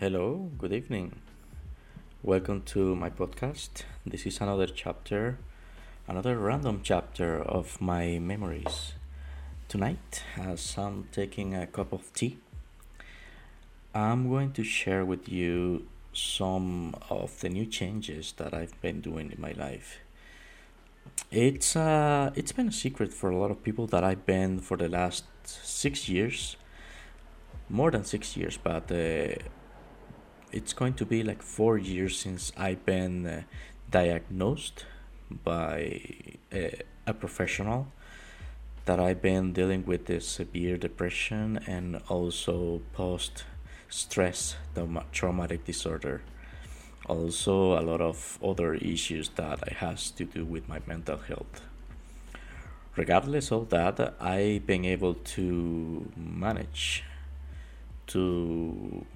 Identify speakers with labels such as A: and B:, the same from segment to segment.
A: Hello, good evening. Welcome to my podcast. This is another chapter, another random chapter of my memories. Tonight, as I'm taking a cup of tea, I'm going to share with you some of the new changes that I've been doing in my life. It's uh, it's been a secret for a lot of people that I've been for the last six years, more than six years, but uh, it's going to be like four years since I've been uh, diagnosed by a, a professional that I've been dealing with this severe depression and also post stress traumatic disorder. Also a lot of other issues that has to do with my mental health. Regardless of that i've been able to manage to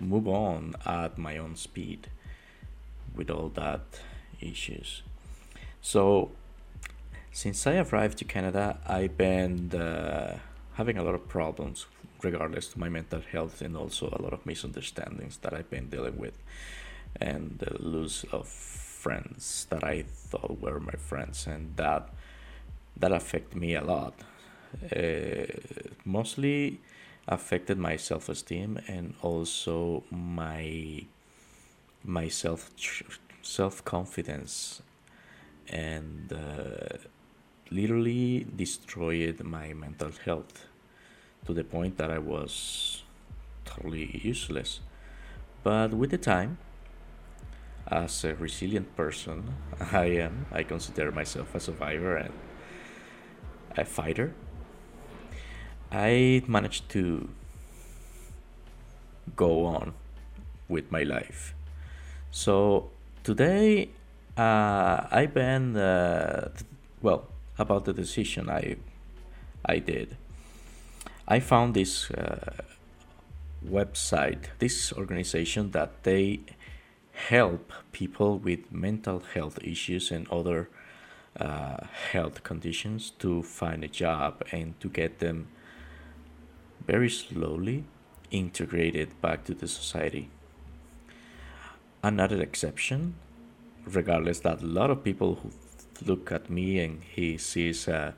A: move on at my own speed with all that issues. So, since I arrived to Canada, I've been uh, having a lot of problems regardless to my mental health and also a lot of misunderstandings that I've been dealing with and the loss of friends that I thought were my friends and that that affected me a lot. Uh, mostly affected my self esteem and also my my self self confidence and uh, literally destroyed my mental health to the point that I was totally useless. But with the time, as a resilient person I am, I consider myself a survivor and a fighter I managed to go on with my life. So today, uh, I've been uh, well about the decision I I did. I found this uh, website, this organization that they help people with mental health issues and other uh, health conditions to find a job and to get them very slowly integrated back to the society. Another exception, regardless that a lot of people who look at me and he sees a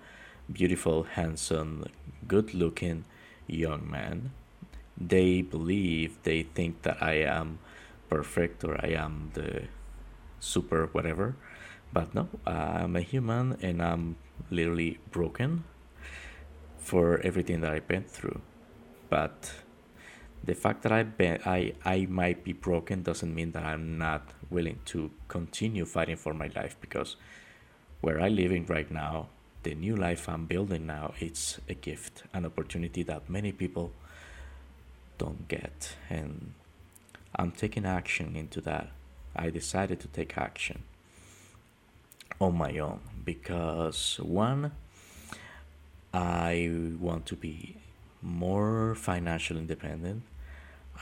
A: beautiful, handsome, good looking young man, they believe, they think that I am perfect or I am the super whatever. But no, I'm a human and I'm literally broken for everything that I've been through but the fact that I been, I I might be broken doesn't mean that I'm not willing to continue fighting for my life because where I'm living right now, the new life I'm building now, it's a gift, an opportunity that many people don't get, and I'm taking action into that. I decided to take action on my own because one, I want to be more financially independent.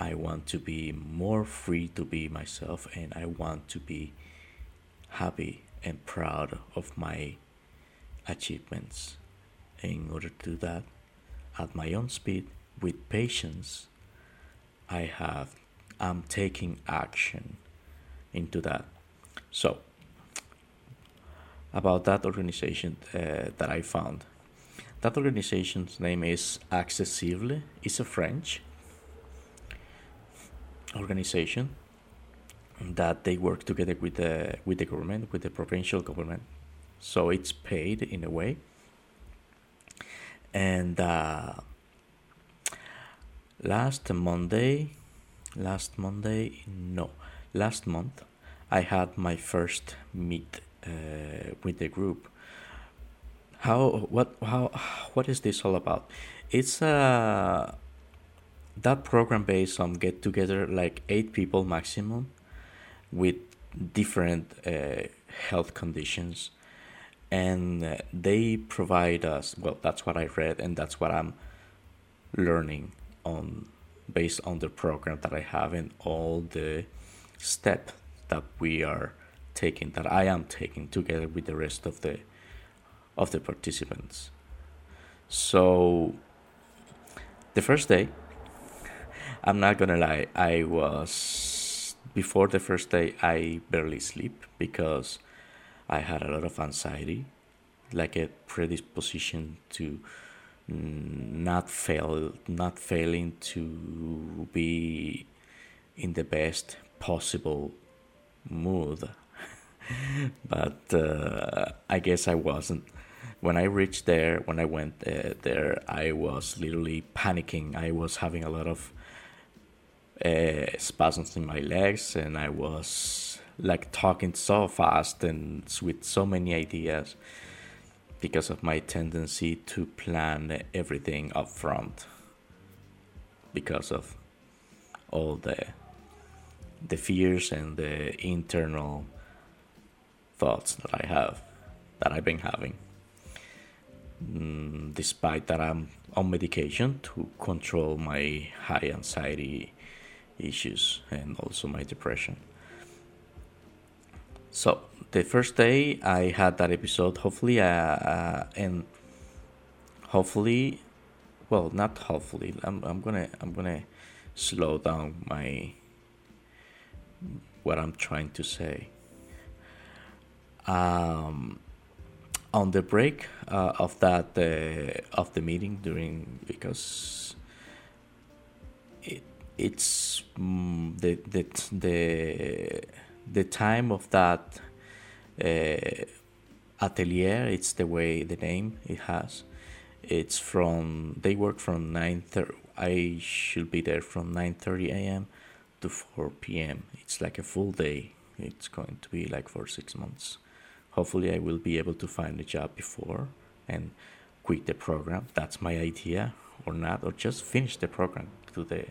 A: I want to be more free to be myself and I want to be happy and proud of my achievements. In order to do that, at my own speed, with patience, I have I'm taking action into that. So, about that organization uh, that I found, that organization's name is Accès-Cible. It's a French organization that they work together with the with the government, with the provincial government. So it's paid in a way. And uh, last Monday, last Monday, no, last month, I had my first meet uh, with the group how what how what is this all about? It's uh that program based on get together like eight people maximum with different uh, health conditions. And uh, they provide us well that's what i read and that's what i'm learning on based on the program that i have and all the step that we are taking that i am taking together with the rest of the of the participants. So, the first day, I'm not gonna lie. I was before the first day. I barely sleep because I had a lot of anxiety, like a predisposition to not fail, not failing to be in the best possible mood. but uh, I guess I wasn't. When I reached there, when I went uh, there, I was literally panicking. I was having a lot of uh, spasms in my legs, and I was like talking so fast and with so many ideas because of my tendency to plan everything up front because of all the the fears and the internal thoughts that I have that I've been having mm, despite that I'm on medication to control my high anxiety issues and also my depression so the first day I had that episode, hopefully, uh, uh, and hopefully, well, not hopefully. I'm I'm gonna I'm gonna slow down my what I'm trying to say. Um, on the break uh, of that uh, of the meeting during because it it's mm, the the the the time of that uh, atelier it's the way the name it has it's from they work from 9:30 I should be there from 9:30 a.m. to 4 p.m. it's like a full day it's going to be like for 6 months hopefully I will be able to find a job before and quit the program. That's my idea or not or just finish the program to the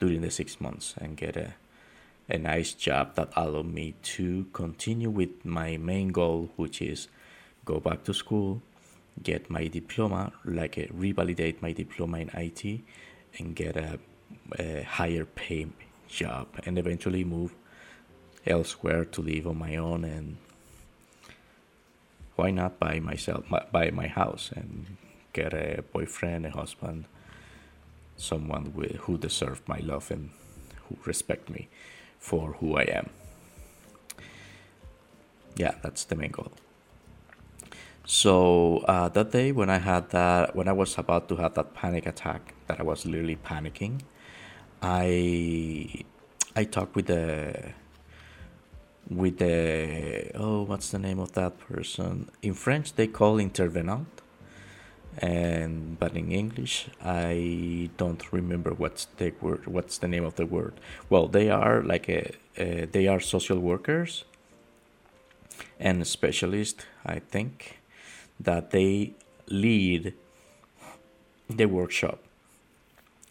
A: during the 6 months and get a a nice job that allowed me to continue with my main goal, which is go back to school, get my diploma, like a, revalidate my diploma in IT, and get a, a higher pay job, and eventually move elsewhere to live on my own and why not buy myself buy my house and get a boyfriend a husband someone with, who deserve my love and who respect me for who I am. Yeah, that's the main goal. So uh, that day when I had that, when I was about to have that panic attack, that I was literally panicking, I I talked with the with the oh what's the name of that person? In French they call intervenant. And but in English I don't remember what's the word what's the name of the word. Well they are like a, a they are social workers and specialists I think that they lead the workshop.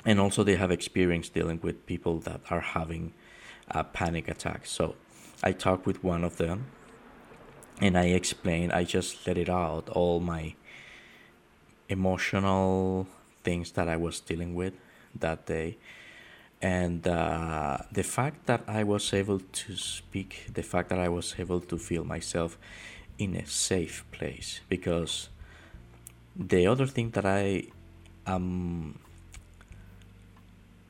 A: And also they have experience dealing with people that are having a panic attack. So I talked with one of them and I explained I just let it out all my emotional things that I was dealing with that day. And uh, the fact that I was able to speak, the fact that I was able to feel myself in a safe place, because the other thing that I am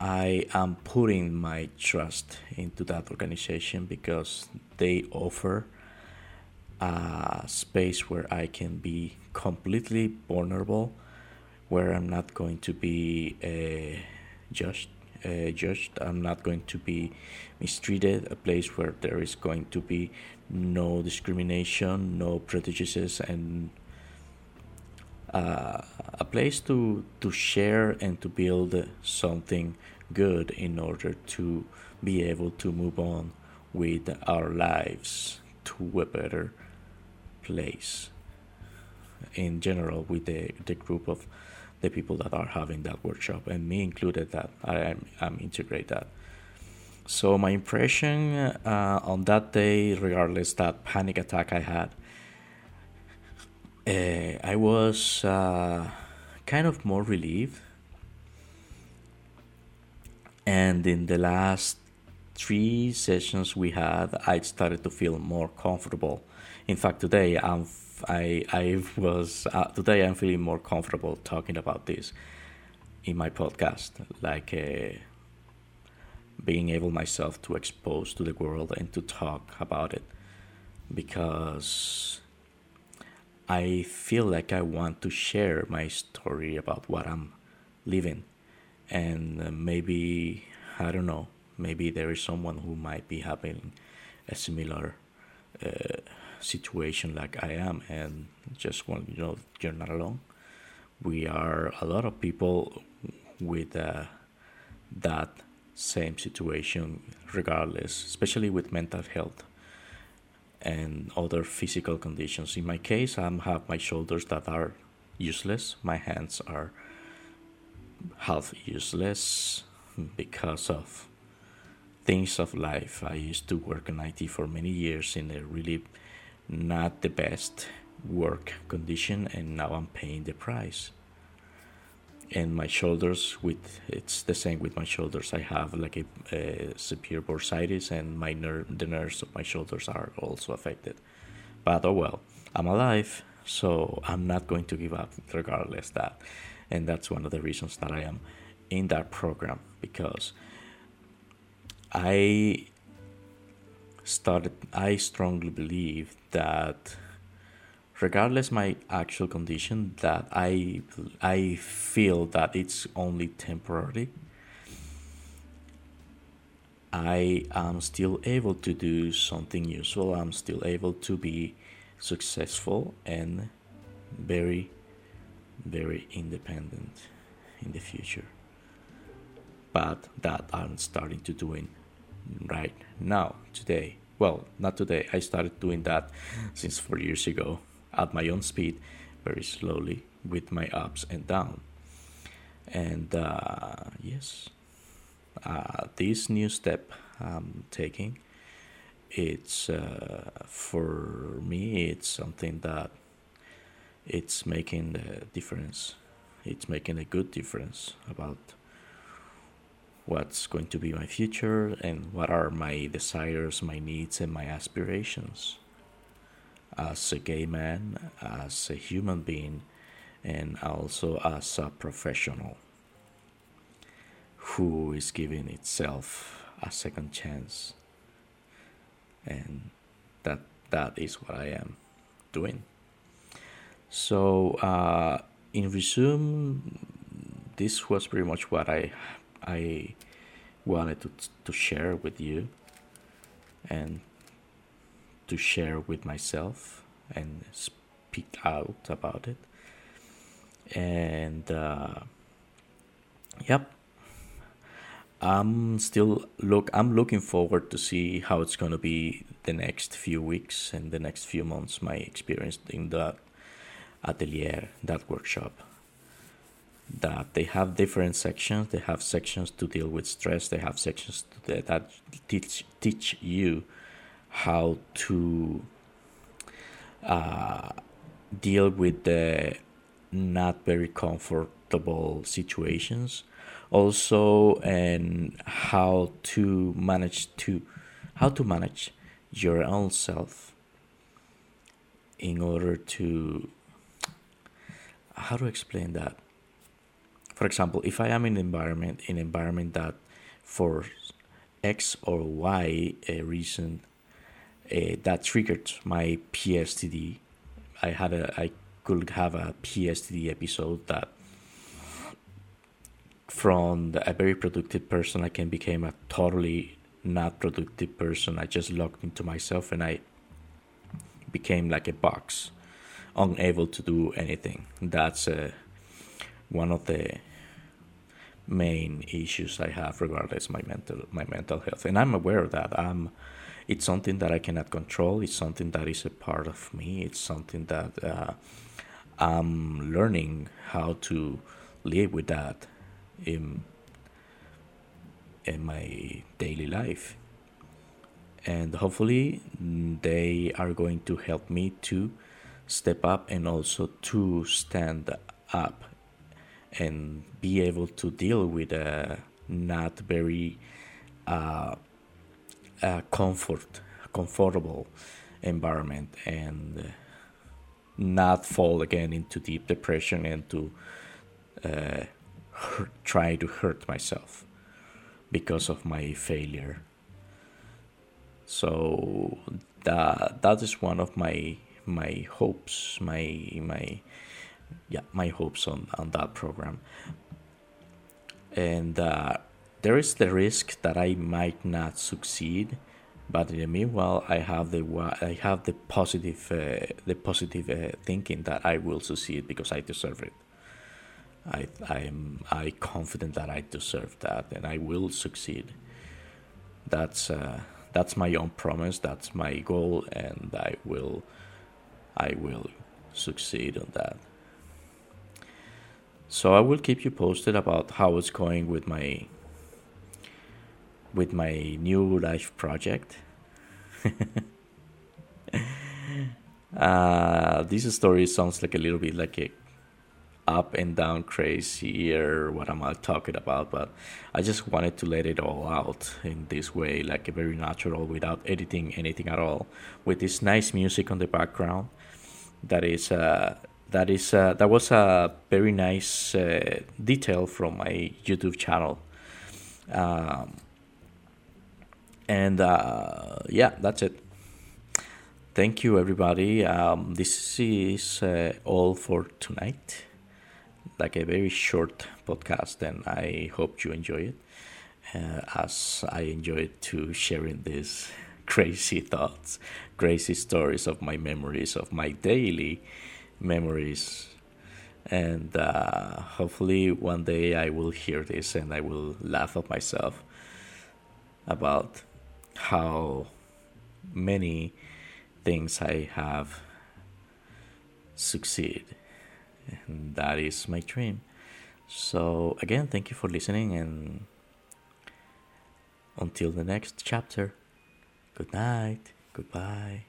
A: I am putting my trust into that organization because they offer a space where I can be completely vulnerable, where I'm not going to be uh, judged. Uh, judged. I'm not going to be mistreated. A place where there is going to be no discrimination, no prejudices, and uh, a place to to share and to build something good in order to be able to move on with our lives to a better place in general with the, the group of the people that are having that workshop and me included that I am I'm integrate that. So my impression uh, on that day, regardless that panic attack I had, uh, I was uh, kind of more relieved. And in the last three sessions we had, I started to feel more comfortable. In fact, today I'm I I was uh, today I'm feeling more comfortable talking about this in my podcast. Like uh, being able myself to expose to the world and to talk about it because I feel like I want to share my story about what I'm living. And uh, maybe I don't know maybe there is someone who might be having a similar uh, situation like I am. And just want you know you're not alone. We are a lot of people with uh, that same situation regardless especially with mental health and other physical conditions. In my case i have my shoulders that are useless. My hands are half useless because of things of life. I used to work in it for many years in a really not the best work condition and now i'm paying the price and my shoulders with it's the same with my shoulders. I have like a, a severe bursitis and my ner- the nerves of my shoulders are also affected. But oh well i'm alive so i'm not going to give up regardless that. And that's one of the reasons that i am in that program because i started i strongly believe that regardless my actual condition that I I feel that it's only temporary I am still able to do something useful. I'm still able to be successful and very very independent in the future. But that I'm starting to doing right now today. Well not today. I started doing that since 4 years ago at my own speed, very slowly with my ups and downs. And uh, yes, uh, this new step I'm taking, it's uh, for me, it's something that it's making the difference. It's making a good difference about what's going to be my future and what are my desires, my needs, and my aspirations as a gay man, as a human being, and also as a professional who is giving itself a second chance. And that that is what I am doing. So uh, in resume, this was pretty much what I I wanted to to share with you, and to share with myself and speak out about it. And uh, yep, I'm still look. I'm looking forward to see how it's gonna be the next few weeks and the next few months. My experience in that atelier, that workshop. That they have different sections. They have sections to deal with stress. They have sections that, that teach teach you how to uh, deal with the not very comfortable situations. Also and how to manage to how to manage your own self in order to how to explain that? For example if i am in an environment in an environment that for x or y a reason uh, that triggered my PSTD. I had a I could have a PSTD episode that from a very productive person I can become a totally not productive person. I just locked into myself and I became like a box, unable to do anything. That's uh, one of the main issues I have regardless my mental my mental health, and I'm aware of that. I'm it's something that I cannot control. It's something that is a part of me. It's something that uh, I'm learning how to live with that in in my daily life. And hopefully, they are going to help me to step up and also to stand up and be able to deal with a not very uh, a comfort, comfortable environment and not fall again into deep depression and to uh, hurt, try to hurt myself because of my failure. So that that is one of my my hopes, my my yeah my hopes on on that program. And uh, there is the risk that I might not succeed, but in the meanwhile, I have the I have the positive uh, the positive uh, thinking that I will succeed because I deserve it. I I am I confident that I deserve that and I will succeed. That's uh, that's my own promise. That's my goal, and I will I will succeed on that. So I will keep you posted about how it's going with my with my new life project. uh, this story sounds like a little bit like a up and down crazy or what am I talking about, but I just wanted to let it all out in this way, like a very natural without editing anything at all, with this nice music on the background. That is uh, that is uh, that was a very nice uh, detail from my YouTube channel. Um, and uh, yeah, that's it. Thank you, everybody. Um, this is uh, all for tonight. Like a very short podcast, and I hope you enjoy it uh, as I enjoyed to sharing these crazy thoughts, crazy stories of my memories, of my daily memories. And uh, hopefully, one day I will hear this and I will laugh at myself about how many things I have succeed. And that is my dream. So, again, thank you for listening, and until the next chapter, good night, goodbye.